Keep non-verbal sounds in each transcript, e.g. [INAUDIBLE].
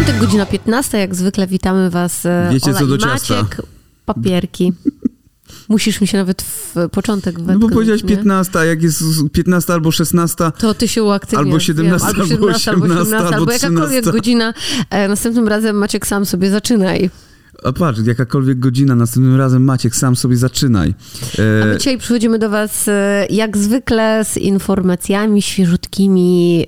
Piątek, godzina 15, jak zwykle witamy was e, Wiecie, Ola co do ciasta. Maciek. Papierki. [LAUGHS] Musisz mi się nawet w początek No bo wetknąć, powiedziałeś nie? 15, a jak jest 15 albo 16, To ty się uaktywniasz. Albo 17, wiem, albo albo 17, albo 18, 18, albo albo jakakolwiek 13. godzina. E, następnym razem Maciek sam sobie zaczynaj. A patrz, jakakolwiek godzina, następnym razem Maciek, sam sobie zaczynaj. A my E, dzisiaj przychodzimy do was e, jak zwykle z informacjami świeżutkimi.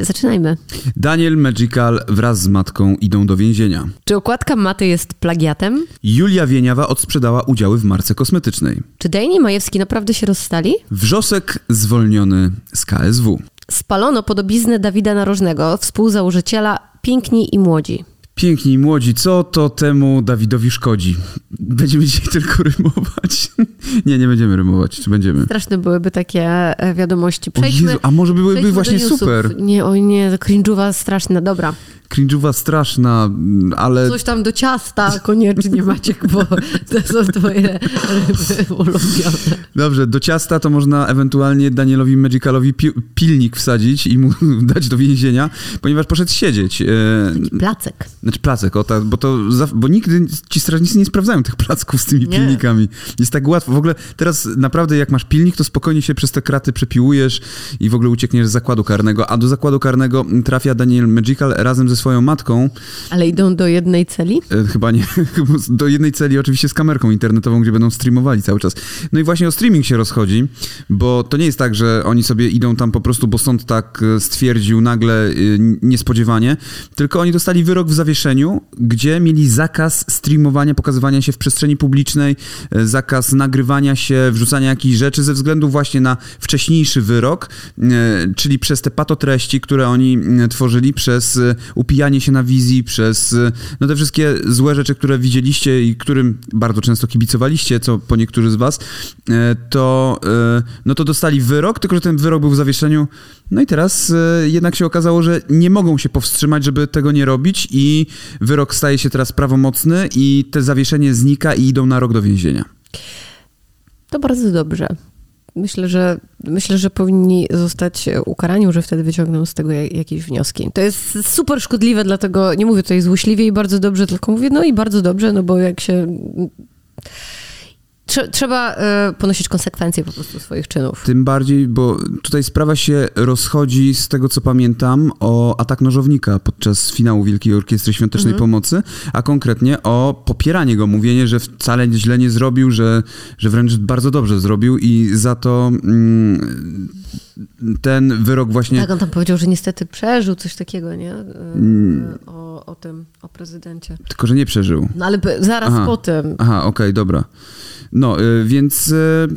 E, Zaczynajmy. Daniel Magical wraz z matką idą do więzienia. Czy okładka maty jest plagiatem? Julia Wieniawa odsprzedała udziały w marce kosmetycznej. Czy Dejni Majewski naprawdę się rozstali? Wrzosek zwolniony z KSW. Spalono podobiznę Dawida Narożnego, współzałożyciela Piękni i Młodzi. Piękni i młodzi, co to temu Dawidowi szkodzi? Będziemy dzisiaj [LAUGHS] tylko rymować. [LAUGHS] nie, nie będziemy rymować, czy będziemy? Straszne byłyby takie e, wiadomości. Przejdźmy, Jezu, a może byłyby właśnie super. Nie, oj nie, to cringe'uwa straszna. Dobra, Cringe'uwa straszna, ale coś tam do ciasta koniecznie [LAUGHS] Maciek, bo to są twoje ryby ulubione. Dobrze, do ciasta to można ewentualnie Danielowi Magicalowi pi- pilnik wsadzić i mu dać do więzienia, ponieważ poszedł siedzieć. E, Placek. Znaczy placek, o tak, bo to, za, bo nigdy ci strażnicy nie sprawdzają tych placków z tymi Nie. pilnikami. Jest tak łatwo. W ogóle teraz naprawdę jak masz pilnik, to spokojnie się przez te kraty przepiłujesz i w ogóle uciekniesz z zakładu karnego, a do zakładu karnego trafia Daniel Magical razem ze swoją matką, Ale idą do jednej celi? E, Chyba nie. [LAUGHS] Do jednej celi oczywiście z kamerką internetową, gdzie będą streamowali cały czas. No i właśnie o streaming się rozchodzi, bo to nie jest tak, że oni sobie idą tam po prostu, bo sąd tak e, stwierdził nagle e, niespodziewanie, tylko oni dostali wyrok w zawieszeniu, gdzie mieli zakaz streamowania, pokazywania się w przestrzeni publicznej, e, zakaz nagrywania się, wrzucania jakichś rzeczy ze względu właśnie na wcześniejszy wyrok, e, czyli przez te patotreści, które oni e, tworzyli, przez upijanie się na wizji, przez no te wszystkie złe rzeczy, które widzieliście i którym bardzo często kibicowaliście, co po niektórzy z was, to, no to dostali wyrok, tylko że ten wyrok był w zawieszeniu. No i teraz e, jednak się okazało, że nie mogą się powstrzymać, żeby tego nie robić i wyrok staje się teraz prawomocny i te zawieszenie znika i idą na rok do więzienia. To bardzo dobrze. Myślę, że myślę, że powinni zostać ukarani, że wtedy wyciągną z tego jak- jakieś wnioski. To jest super szkodliwe, dlatego nie mówię tutaj złośliwie i bardzo dobrze, tylko mówię no i bardzo dobrze, no bo jak się... Trze- Trzeba e, ponosić konsekwencje po prostu swoich czynów. Tym bardziej, bo tutaj sprawa się rozchodzi z tego, co pamiętam, o atak nożownika podczas finału Wielkiej Orkiestry Świątecznej Pomocy, a konkretnie o popieranie go, mówienie, że wcale źle nie zrobił, że, że wręcz bardzo dobrze zrobił i za to mm, ten wyrok właśnie... Tak, on tam powiedział, że niestety przeżył coś takiego, nie? E, Mm. O, o tym, o prezydencie. Tylko, że nie przeżył. No ale zaraz Aha. po tym. Aha, okej, dobra. No, y, więc y,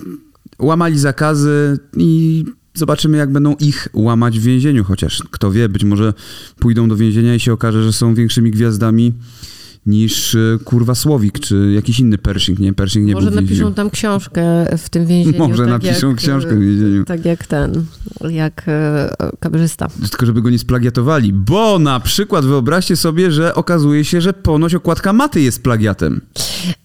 łamali zakazy i zobaczymy, jak będą ich łamać w więzieniu, chociaż kto wie, być może pójdą do więzienia i się okaże, że są większymi gwiazdami niż y, kurwa Słowik, czy jakiś inny Pershing, nie? Pershing nie Może był napiszą tam książkę w tym więzieniu. [LAUGHS] Może tak napiszą jak, książkę w więzieniu. Tak jak ten, jak kamerzysta. Tylko żeby go nie splagiatowali, bo na przykład wyobraźcie sobie, że okazuje się, że ponoć okładka maty jest plagiatem.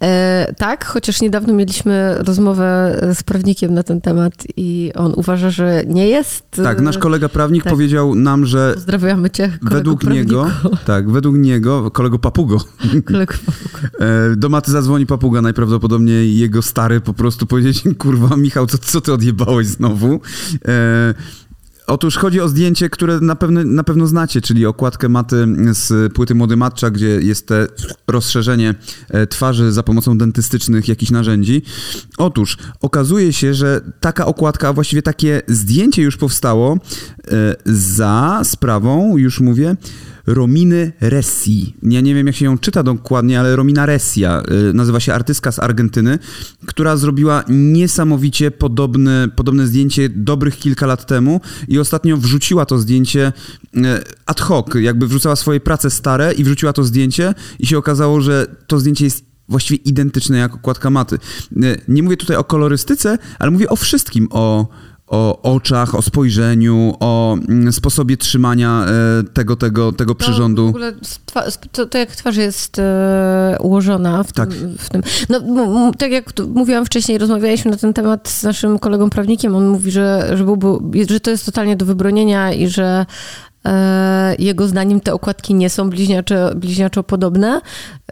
E, tak, chociaż niedawno mieliśmy rozmowę z prawnikiem na ten temat i on uważa, że nie jest. Tak, nasz kolega prawnik tak. powiedział nam, że Pozdrawiamy cię, według niego, prawniku. tak, według niego, kolego Papugo, [LAUGHS] Kolego E, Do maty zadzwoni papuga, najprawdopodobniej jego stary po prostu powiedzieć, [LAUGHS] kurwa Michał, co, co ty odjebałeś znowu? E, Otóż chodzi o zdjęcie, które na pewno, na pewno znacie, czyli okładkę maty z płyty Młody Matcza, gdzie jest te rozszerzenie e, twarzy za pomocą dentystycznych jakichś narzędzi. Otóż okazuje się, że taka okładka, a właściwie takie zdjęcie już powstało e, za sprawą, już mówię, Rominy Ressi. Ja nie wiem, jak się ją czyta dokładnie, ale Romina Ressia y, nazywa się artystka z Argentyny, która zrobiła niesamowicie podobne, podobne zdjęcie dobrych kilka lat temu i ostatnio wrzuciła to zdjęcie y, ad hoc, jakby wrzucała swoje prace stare i wrzuciła to zdjęcie i się okazało, że to zdjęcie jest właściwie identyczne jak okładka maty. Y, Nie mówię tutaj o kolorystyce, ale mówię o wszystkim, o o oczach, o spojrzeniu, o mm, sposobie trzymania e, tego, tego, tego w przyrządu. ogóle stwa- sp- to, to jak twarz jest e, ułożona w, Tak. tym, w tym. No, tak jak mówiłam wcześniej, rozmawialiśmy na ten temat z naszym kolegą prawnikiem. On mówi, że, że, byłby, że to jest totalnie do wybronienia i że jego zdaniem te okładki nie są bliźniaczo, bliźniaczo podobne.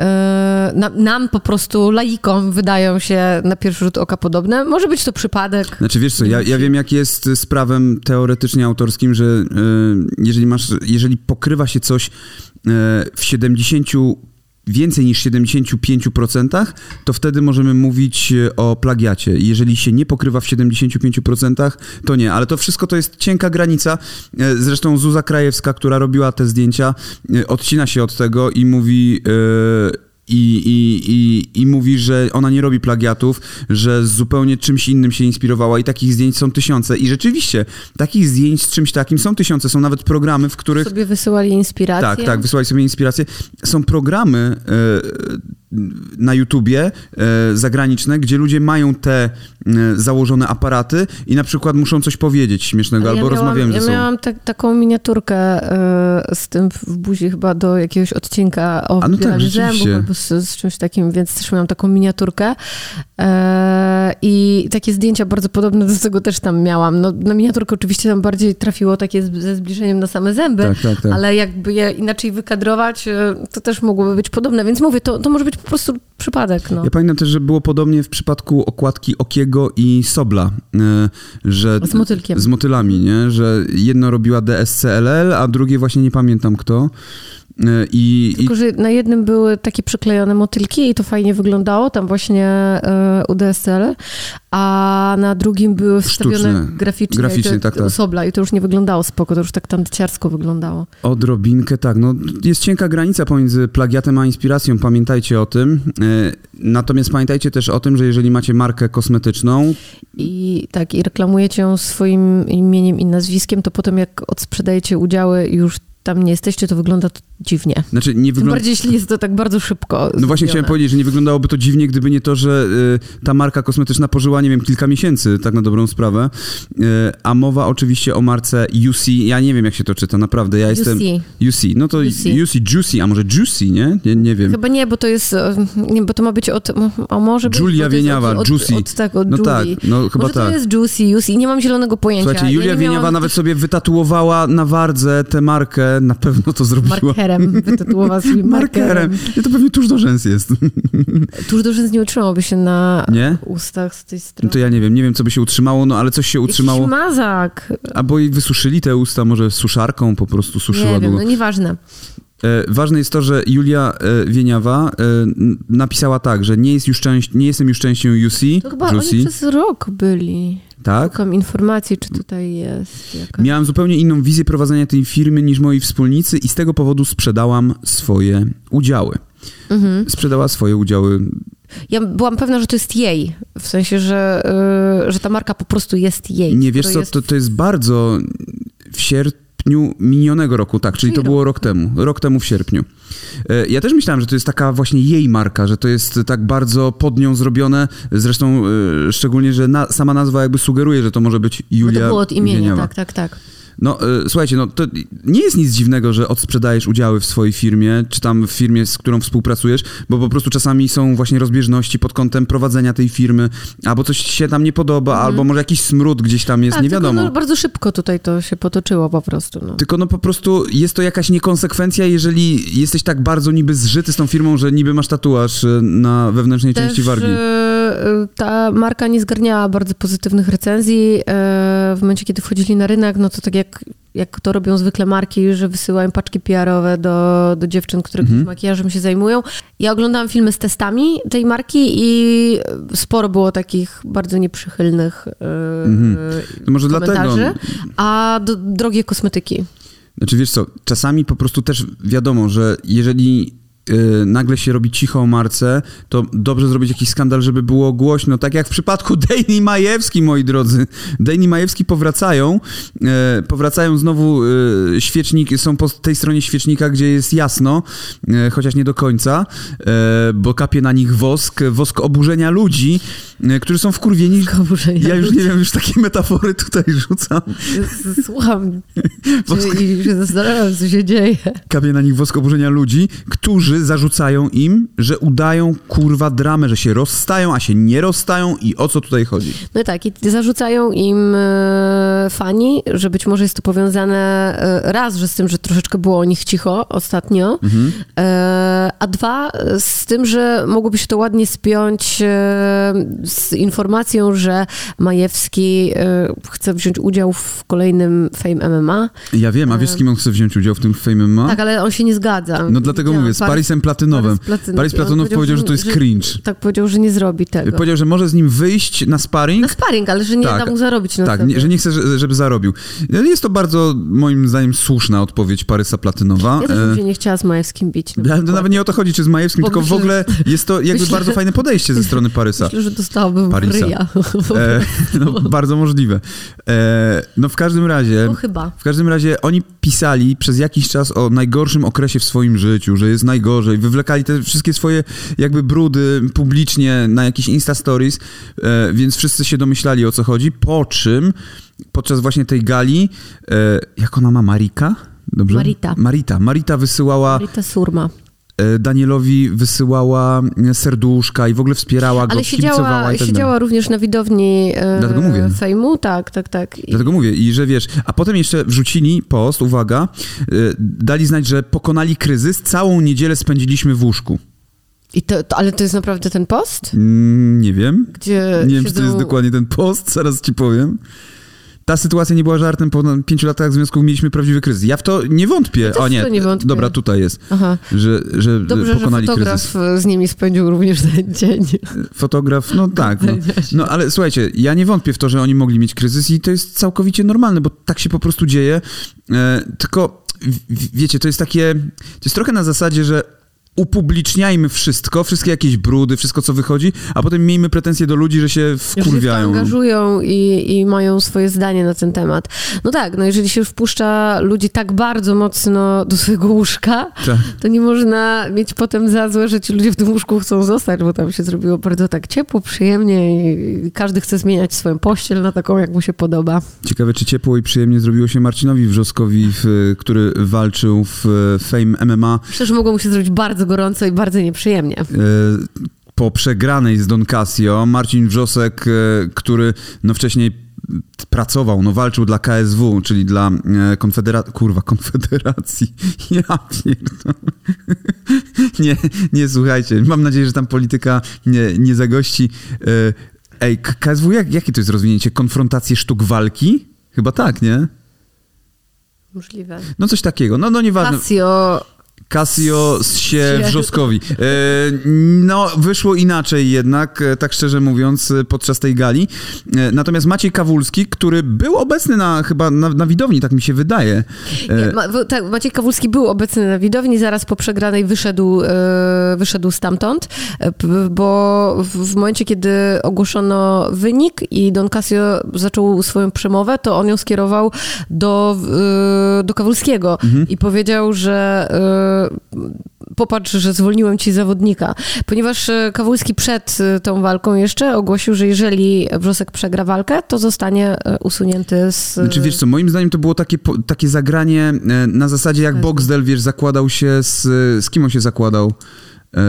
E, nam, po prostu laikom wydają się na pierwszy rzut oka podobne. Może być to przypadek. Znaczy wiesz co, ja, ja wiem jak jest z prawem teoretycznie autorskim, że e, jeżeli masz, jeżeli pokrywa się coś e, w 70 więcej niż 75%, to wtedy możemy mówić e, o plagiacie. Jeżeli się nie pokrywa w 75%, to nie. Ale to wszystko to jest cienka granica. E, Zresztą Zuza Krajewska, która robiła te zdjęcia, e, odcina się od tego i mówi... e, i, i, i, I mówi, że ona nie robi plagiatów, że zupełnie czymś innym się inspirowała i takich zdjęć są tysiące. I rzeczywiście, takich zdjęć z czymś takim są tysiące. Są nawet programy, w których... Sobie wysyłali inspiracje. Tak, tak, wysłali sobie inspiracje. Są programy e, na YouTubie e, zagraniczne, gdzie ludzie mają te e, założone aparaty i na przykład muszą coś powiedzieć śmiesznego, Ale albo ja miałam, rozmawiają ze Ja sobą. miałam tak- taką miniaturkę e, z tym w buzi chyba do jakiegoś odcinka o A no tak, zębów albo z, z czymś takim, więc też miałam taką miniaturkę i takie zdjęcia bardzo podobne do tego też tam miałam. No, na miniaturkę oczywiście tam bardziej trafiło takie z, ze zbliżeniem na same zęby, Tak, tak, tak. ale jakby je inaczej wykadrować, to też mogłoby być podobne, więc mówię, to, to może być po prostu przypadek. No. Ja pamiętam też, że było podobnie w przypadku okładki Okiego i Sobla, e, że Z motylkiem. z motylami, nie? Że jedno robiła DSCLL, a drugie właśnie nie pamiętam kto. E, I, i Tylko, że na jednym były takie przyklejone motylki i to fajnie wyglądało, tam właśnie e, UDSL, a na drugim były wstawione Sztuczne. graficznie, Graficznie, te, tak, tak. osobla i to już nie wyglądało spoko, to już tak tandyciarsko wyglądało. Odrobinkę, tak. No, jest cienka granica pomiędzy plagiatem a inspiracją, pamiętajcie o tym. E, Natomiast pamiętajcie też o tym, że jeżeli macie markę kosmetyczną, I tak, i reklamujecie ją swoim imieniem i nazwiskiem, to potem jak odsprzedajecie udziały i już tam nie jesteście, to wygląda to dziwnie. znaczy nie Tym wygląda... bardziej, jeśli jest to tak bardzo szybko No właśnie zrobione. chciałem powiedzieć, że nie wyglądałoby to dziwnie, gdyby nie to, że y, ta marka kosmetyczna pożyła, nie wiem, kilka miesięcy, tak na dobrą sprawę. Y, a mowa oczywiście o marce UC, ja nie wiem jak się to czyta, naprawdę, ja jestem... UC. UC, no to UC. UC, Juicy, a może Juicy, nie? Nie, nie wiem. Chyba nie, bo to jest, nie, bo to ma być od, a może być, Julia jest Wieniawa, od, od, Juicy. Od, tak, od No Julii. tak, no chyba może tak. to jest Juicy, Juicy, nie mam zielonego pojęcia. Słuchajcie, Julia ja Wieniawa miałam nawet sobie wytatuowała na wardze tę markę, na pewno to zrobiła. Markerem, wytytułowała sobie markerem. Markerem. To pewnie tuż do rzęs jest. Tuż do rzęs nie utrzymałby się na Nie? ustach z tej No strony. to ja nie wiem, nie wiem co by się utrzymało, no ale coś się utrzymało. Jakiś mazak. Albo i wysuszyli te usta, może suszarką po prostu suszyła Nie wiem, długo. no nieważne. E, Ważne jest to, że Julia e, Wieniawa e, napisała tak, że nie, jest już część, nie jestem już częścią UC, To chyba oni przez rok byli. Tak? Szukam informacji, czy tutaj jest jakaś... Miałam zupełnie inną wizję prowadzenia tej firmy niż moi wspólnicy i z tego powodu sprzedałam swoje udziały. Mhm. Sprzedała swoje udziały. Ja byłam pewna, że to jest jej. W sensie, że, y, że ta marka po prostu jest jej. Nie wiesz co, jest to, to jest bardzo w sierpniu minionego roku, tak, czyli to było rok temu, rok temu w sierpniu. E, Ja też myślałem, że to jest taka właśnie jej marka, że to jest tak bardzo pod nią zrobione, zresztą e, szczególnie, że na, sama nazwa jakby sugeruje, że to może być Bo Julia to było od imienia, Wieniawa. tak, tak, tak. No e, słuchajcie, no to nie jest nic dziwnego, że odsprzedajesz udziały w swojej firmie, czy tam w firmie, z którą współpracujesz, bo po prostu czasami są właśnie rozbieżności pod kątem prowadzenia tej firmy, albo coś się tam nie podoba, albo może jakiś smród gdzieś tam jest, tak, nie tylko wiadomo. No, bardzo szybko tutaj to się potoczyło po prostu. No. Tylko no po prostu jest to jakaś niekonsekwencja, jeżeli jesteś tak bardzo niby zżyty z tą firmą, że niby masz tatuaż e, na wewnętrznej części Też wargi. e, ta marka nie zgarniała bardzo pozytywnych recenzji. E, W momencie, kiedy wchodzili na rynek, no to tak jak, jak to robią zwykle marki, że wysyłają paczki PR-owe do, do dziewczyn, które Mhm. makijażem się zajmują. Ja oglądałam filmy z testami tej marki i sporo było takich bardzo nieprzychylnych e, Mhm. To może dlatego. komentarzy. A do, drogie kosmetyki. Znaczy wiesz co, czasami po prostu też wiadomo, że jeżeli nagle się robi cicho o marce, to dobrze zrobić jakiś skandal, żeby było głośno. Tak jak w przypadku [LAUGHS] Dejny i Majewski, moi drodzy. Dejny i Majewski powracają, e, powracają znowu e, świeczniki, są po tej stronie świecznika, gdzie jest jasno, chociaż nie do końca, bo kapie na nich wosk, wosk oburzenia ludzi, którzy są wkurwieni. Oburzenia Ja już ludzi. nie wiem, już takie metafory tutaj rzucam. Słucham [LAUGHS] Wosk- i się zastanawiam, co się dzieje. kapie na nich wosk oburzenia ludzi, którzy którzy zarzucają im, że udają kurwa dramę, że się rozstają, a się nie rozstają i o co tutaj chodzi. No tak, i zarzucają im e, fani, że być może jest to powiązane e, raz, że z tym, że troszeczkę było o nich cicho ostatnio, Mhm. e, a dwa z tym, że mogłoby się to ładnie spiąć z informacją, że Majewski chce wziąć udział w kolejnym Fame MMA. Ja wiem, a wiesz z kim on chce wziąć udział w tym Fame MMA? Tak, ale on się nie zgadza. No dlatego Widziałam, mówię, z. Paris Platynow. Paris I on Platynow powiedział, że to jest cringe. Tak, powiedział, że nie zrobi tego. Powiedział, że może z nim wyjść na sparring, Na sparring, ale że nie Tak. da mu zarobić na tak, nie, że nie chce, że- żeby zarobił. Jest to bardzo, moim zdaniem, słuszna odpowiedź Parysa Platynowa. Ja też E, bym się nie chciała z Majewskim bić. na Ja, przykład. nawet nie o to chodzi, czy z Majewskim, Bo tylko w myślę, ogóle jest to jakby myślę, bardzo fajne podejście ze strony Parysa. Myślę, że dostałabym Parisa. w ryja. E, no, bardzo możliwe. E, no w każdym razie... No chyba. W każdym razie oni pisali przez jakiś czas o najgorszym okresie w swoim życiu, że jest najgorzej. Wywlekali te wszystkie swoje jakby brudy publicznie na jakieś Insta Stories, e, więc wszyscy się domyślali o co chodzi. Po czym podczas właśnie tej gali, e, jak ona ma, Marika? Dobrze? Marita. Marita. Marita wysyłała Rita Surma. E, Danielowi wysyłała e, serduszka i w ogóle wspierała go, Ale siedziała, i tak dalej. siedziała również na widowni e, Dlatego mówię. fejmu, tak, tak, tak. I, Dlatego mówię, i że wiesz, a potem jeszcze wrzucili post, uwaga, dali znać, że pokonali kryzys, całą niedzielę spędziliśmy w łóżku. i to, to, ale to jest naprawdę ten post? Mm, nie wiem, Gdzie nie wiem, czy to jest dokładnie ten post, zaraz ci powiem. Ta sytuacja nie była żartem, po pięciu latach związków mieliśmy prawdziwy kryzys. Ja w to nie wątpię. Ja o nie, nie wątpię. dobra, tutaj jest, Aha. że, że Dobrze, że pokonali fotograf kryzys. z nimi spędził również ten dzień. Fotograf, no tak. No, no ale słuchajcie, ja nie wątpię w to, że oni mogli mieć kryzys i to jest całkowicie normalne, bo tak się po prostu dzieje. E, tylko wiecie, to jest takie, to jest trochę na zasadzie, że upubliczniajmy wszystko, wszystkie jakieś brudy, wszystko co wychodzi, a potem miejmy pretensje do ludzi, że się Że się wkurwiają. angażują i, i mają swoje zdanie na ten temat. No tak, no jeżeli się już wpuszcza ludzi tak bardzo mocno do swojego łóżka, Tak. to nie można mieć potem za złe, że ci ludzie w tym łóżku chcą zostać, bo tam się zrobiło bardzo tak ciepło, przyjemnie i każdy chce zmieniać swoją pościel na taką, jak mu się podoba. Ciekawe, czy ciepło i przyjemnie zrobiło się Marcinowi Wrzoskowi, w, który walczył w Fame MMA. Że mogło mu się zrobić bardzo gorąco i bardzo nieprzyjemnie. E, po przegranej z Don Casio, Marcin Wrzosek, e, który no wcześniej pracował, no walczył dla KSW, czyli dla e, Konfederacji, kurwa, Konfederacji. [LAUGHS] Ja pierdolę. [LAUGHS] Nie, nie, słuchajcie, mam nadzieję, że tam polityka nie, nie zagości. Ej, KSW, jak, jakie to jest rozwinięcie? Konfrontacje sztuk walki? Chyba tak, nie? Możliwe. No coś takiego, no, no nieważne. Casio, Casio się Wrzoskowi. E, no, wyszło inaczej jednak, e, tak szczerze mówiąc, e, podczas tej gali. Natomiast Maciej Kawulski, który był obecny na chyba na, na widowni, tak mi się wydaje. Nie, ma, tak, Maciej Kawulski był obecny na widowni, zaraz po przegranej wyszedł, wyszedł stamtąd, bo w, momencie, kiedy ogłoszono wynik i Don Casio zaczął swoją przemowę, to on ją skierował do, do Kawulskiego i powiedział, że popatrz, że zwolniłem ci zawodnika. Ponieważ e, Kawulski przed e, tą walką jeszcze ogłosił, że jeżeli Wrzosek przegra walkę, to zostanie e, usunięty z... Znaczy, wiesz co, moim zdaniem to było takie, takie zagranie na zasadzie jak Boxdel, wiesz, zakładał się z... Z kim on się zakładał? E,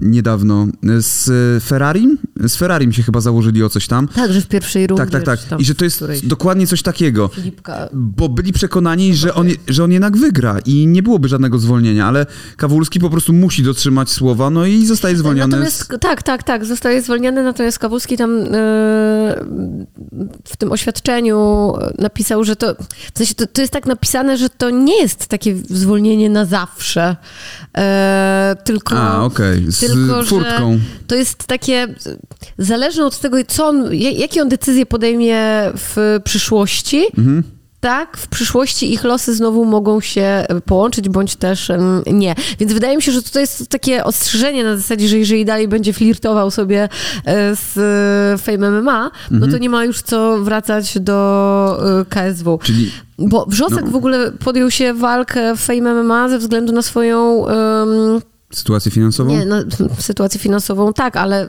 niedawno. Z Ferrarim? Z Ferrarim się chyba założyli o coś tam. Tak, że w pierwszej rundzie. Tak, tak, tak. I że to jest dokładnie coś takiego. Filipka. Bo byli przekonani, że on, że on jednak wygra i nie byłoby żadnego zwolnienia, ale Kawulski po prostu musi dotrzymać słowa, no i zostaje zwolniony. Natomiast, z... tak, tak, tak, zostaje zwolniony, natomiast Kawulski tam e, w tym oświadczeniu napisał, że to, w sensie to, to jest tak napisane, że to nie jest takie zwolnienie na zawsze, e, tylko... A, okej, z Tylko, furtką. to jest takie, zależne od tego, co on, ja- jakie on decyzje podejmie w przyszłości, Mhm. tak, w przyszłości ich losy znowu mogą się połączyć, bądź też nie. Więc wydaje mi się, że to jest takie ostrzeżenie na zasadzie, że jeżeli dalej będzie flirtował sobie e, z Fame MMA, no Mhm. to nie ma już co wracać do e, KSW. Czyli Bo Wrzosek No. w ogóle podjął się walkę w Fame MMA ze względu na swoją em, Sytuację finansową? Nie, no, sytuację finansową tak, ale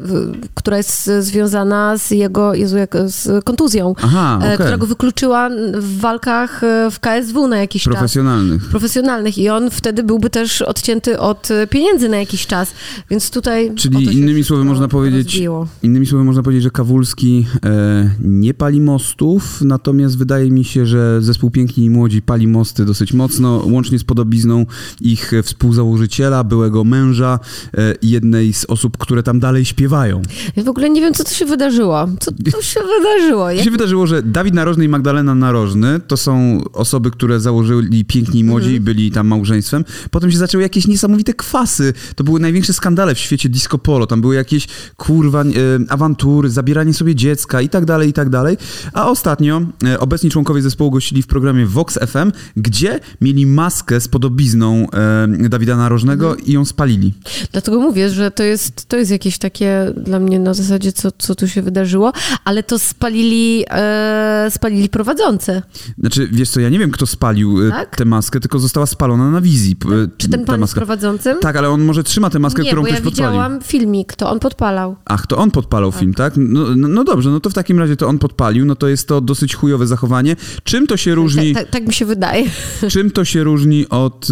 która jest związana z jego, Jezu, jak, z kontuzją, Aha, e, okej. która go wykluczyła w walkach e, w KSW na jakiś czas. Profesjonalnych. Profesjonalnych i on wtedy byłby też odcięty od e, pieniędzy na jakiś czas, więc tutaj... Czyli innymi słowy można powiedzieć, rozbiło. innymi słowy można powiedzieć, że Kawulski e, nie pali mostów, natomiast wydaje mi się, że zespół Piękni i Młodzi pali mosty dosyć mocno, łącznie z podobizną ich współzałożyciela, byłego męża e, i jednej z osób, które tam dalej śpiewają. Ja w ogóle nie wiem, co to się wydarzyło. Co to się wydarzyło? [LAUGHS] Jak się wydarzyło, że Dawid Narożny i Magdalena Narożny to są osoby, które założyli Piękni Młodzi i byli tam małżeństwem. Potem się zaczęły jakieś niesamowite kwasy. To były największe skandale w świecie disco polo. Tam były jakieś, kurwa, e, awantury, zabieranie sobie dziecka i tak dalej, i tak dalej. A ostatnio e, obecni członkowie zespołu gościli w programie Vox FM, gdzie mieli maskę z podobizną e, Dawida Narożnego i ją spalili. Dlatego mówię, że to jest, to jest jakieś takie dla mnie na zasadzie, co, co tu się wydarzyło, ale to spalili, e, spalili prowadzące. Znaczy, wiesz co, ja nie wiem, kto spalił e, Tak? tę maskę, tylko została spalona na wizji. p- Czy ten pan jest maska. prowadzącym? Tak, ale on może trzyma tę maskę, nie, którą bo ktoś ja podpalił. widziałam filmik, to on podpalał. Ach, to on podpalał film, tak? No, no, no dobrze, no to w takim razie to on podpalił, no to jest to dosyć chujowe zachowanie. Czym to się różni, Tak, tak, tak mi się wydaje. czym to się różni od,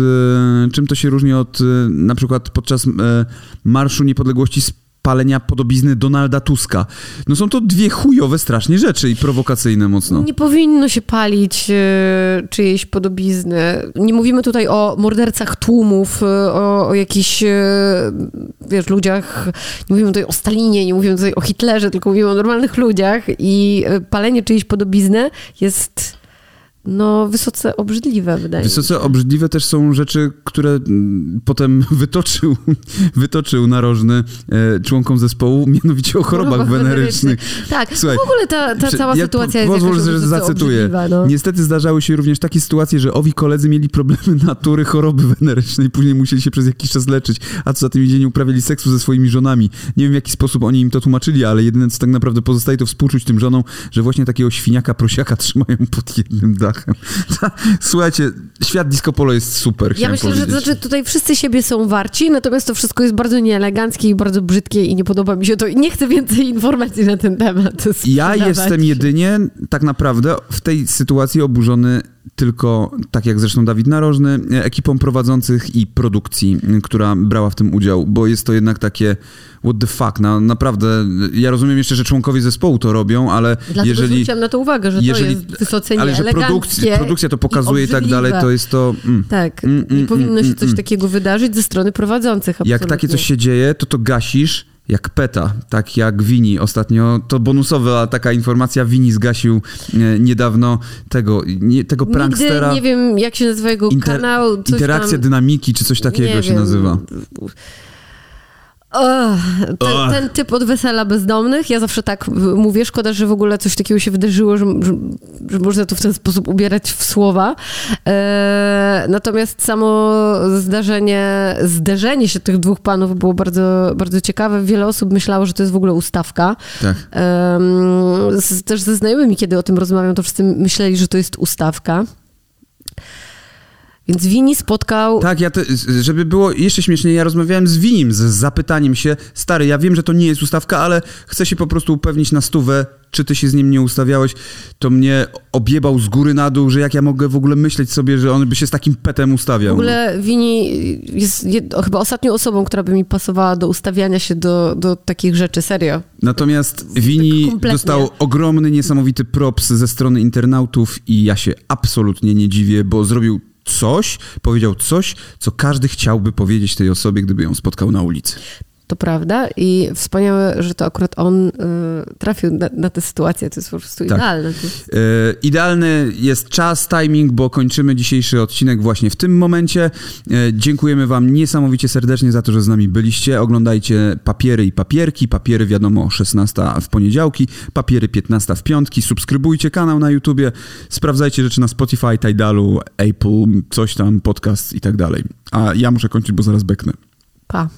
e, czym to się różni od e, na przykład podczas e, Marszu Niepodległości spalenia podobizny Donalda Tuska? No są to dwie chujowe strasznie rzeczy i prowokacyjne mocno. Nie powinno się palić e, czyjejś podobizny. Nie mówimy tutaj o mordercach tłumów, e, o, o jakichś, wiesz, ludziach, nie mówimy tutaj o Stalinie, nie mówimy tutaj o Hitlerze, tylko mówimy o normalnych ludziach i palenie czyjejś podobizny jest, no, wysoce obrzydliwe, wydaje mi się. Wysoce obrzydliwe też są rzeczy, które mm, potem [LAUGHS] wytoczył, wytoczył narożny e, członkom zespołu, mianowicie o chorobach wenerycznych. Tak, Słuchaj, w ogóle ta, ta cała ja sytuacja jest pozwól, że wysoce zacytuję. no. Niestety zdarzały się również takie sytuacje, że owi koledzy mieli problemy natury choroby wenerycznej, później musieli się przez jakiś czas leczyć, a co za tym idzie, nie uprawiali seksu ze swoimi żonami. Nie wiem w jaki sposób oni im to tłumaczyli, ale jedyne co tak naprawdę pozostaje to współczuć tym żonom, że właśnie takiego świniaka prosiaka trzymają pod jednym dachem. [LAUGHS] Słuchajcie, świat disco polo jest super, Ja myślę, że to powiedzieć. znaczy, tutaj wszyscy siebie są warci, natomiast to wszystko jest bardzo nieeleganckie i bardzo brzydkie i nie podoba mi się to i nie chcę więcej informacji na ten temat. Ja jestem jedynie tak naprawdę w tej sytuacji oburzony tylko, tak jak zresztą Dawid Narożny, ekipą prowadzących i produkcji, która brała w tym udział, bo jest to jednak takie what the fuck, na, naprawdę, ja rozumiem jeszcze, że członkowie zespołu to robią, ale Dlatego jeżeli... zwróciłam na to uwagę, że jeżeli- to jest wysoce Ale że produkcja, produkcja to pokazuje i tak dalej, to jest to... Mm. Tak, Mm, nie mm, powinno mm, się coś mm. takiego wydarzyć ze strony prowadzących. Jak takie absolutnie. coś się dzieje, to to gasisz jak peta, tak jak Wini. Ostatnio to bonusowa taka informacja, Wini zgasił e, niedawno tego, nie, tego prankstera. Nigdy nie wiem, jak się nazywa jego Inter- kanał. Interakcja tam... dynamiki, czy coś takiego nie się wiem. nazywa. Ugh, ten, Ugh. ten typ od wesela bezdomnych, ja zawsze tak mówię, szkoda, że w ogóle coś takiego się wydarzyło, że, że, że można to w ten sposób ubierać w słowa. E, natomiast samo zdarzenie, zderzenie się tych dwóch panów było bardzo, bardzo ciekawe. Wiele osób myślało, że to jest w ogóle ustawka. Tak. Em, z, też ze znajomymi, kiedy o tym rozmawiam, to wszyscy myśleli, że to jest ustawka. Więc Wini spotkał Tak, ja te, żeby było jeszcze śmieszniej, ja rozmawiałem z Winim z zapytaniem się, stary, ja wiem, że to nie jest ustawka, ale chcę się po prostu upewnić na stówę, czy ty się z nim nie ustawiałeś, to mnie objebał z góry na dół, że jak ja mogę w ogóle myśleć sobie, że on by się z takim petem ustawiał. W ogóle Wini jest chyba ostatnią osobą, która by mi pasowała do ustawiania się do, do takich rzeczy, serio. Natomiast Wini tak kompletnie. dostał ogromny, niesamowity props ze strony internautów i ja się absolutnie nie dziwię, bo zrobił coś, powiedział coś, co każdy chciałby powiedzieć tej osobie, gdyby ją spotkał na ulicy. To prawda i wspaniałe, że to akurat on y, trafił na, na tę sytuację. To jest po prostu Tak. idealne. Jest, E, idealny jest czas, timing, bo kończymy dzisiejszy odcinek właśnie w tym momencie. E, dziękujemy Wam niesamowicie serdecznie za to, że z nami byliście. Oglądajcie papiery i papierki. Papiery wiadomo 16 w poniedziałki, papiery 15 w piątki. Subskrybujcie kanał na YouTubie, sprawdzajcie rzeczy na Spotify, Tidalu, Apple, coś tam, podcast i tak dalej. A ja muszę kończyć, bo zaraz beknę. pa.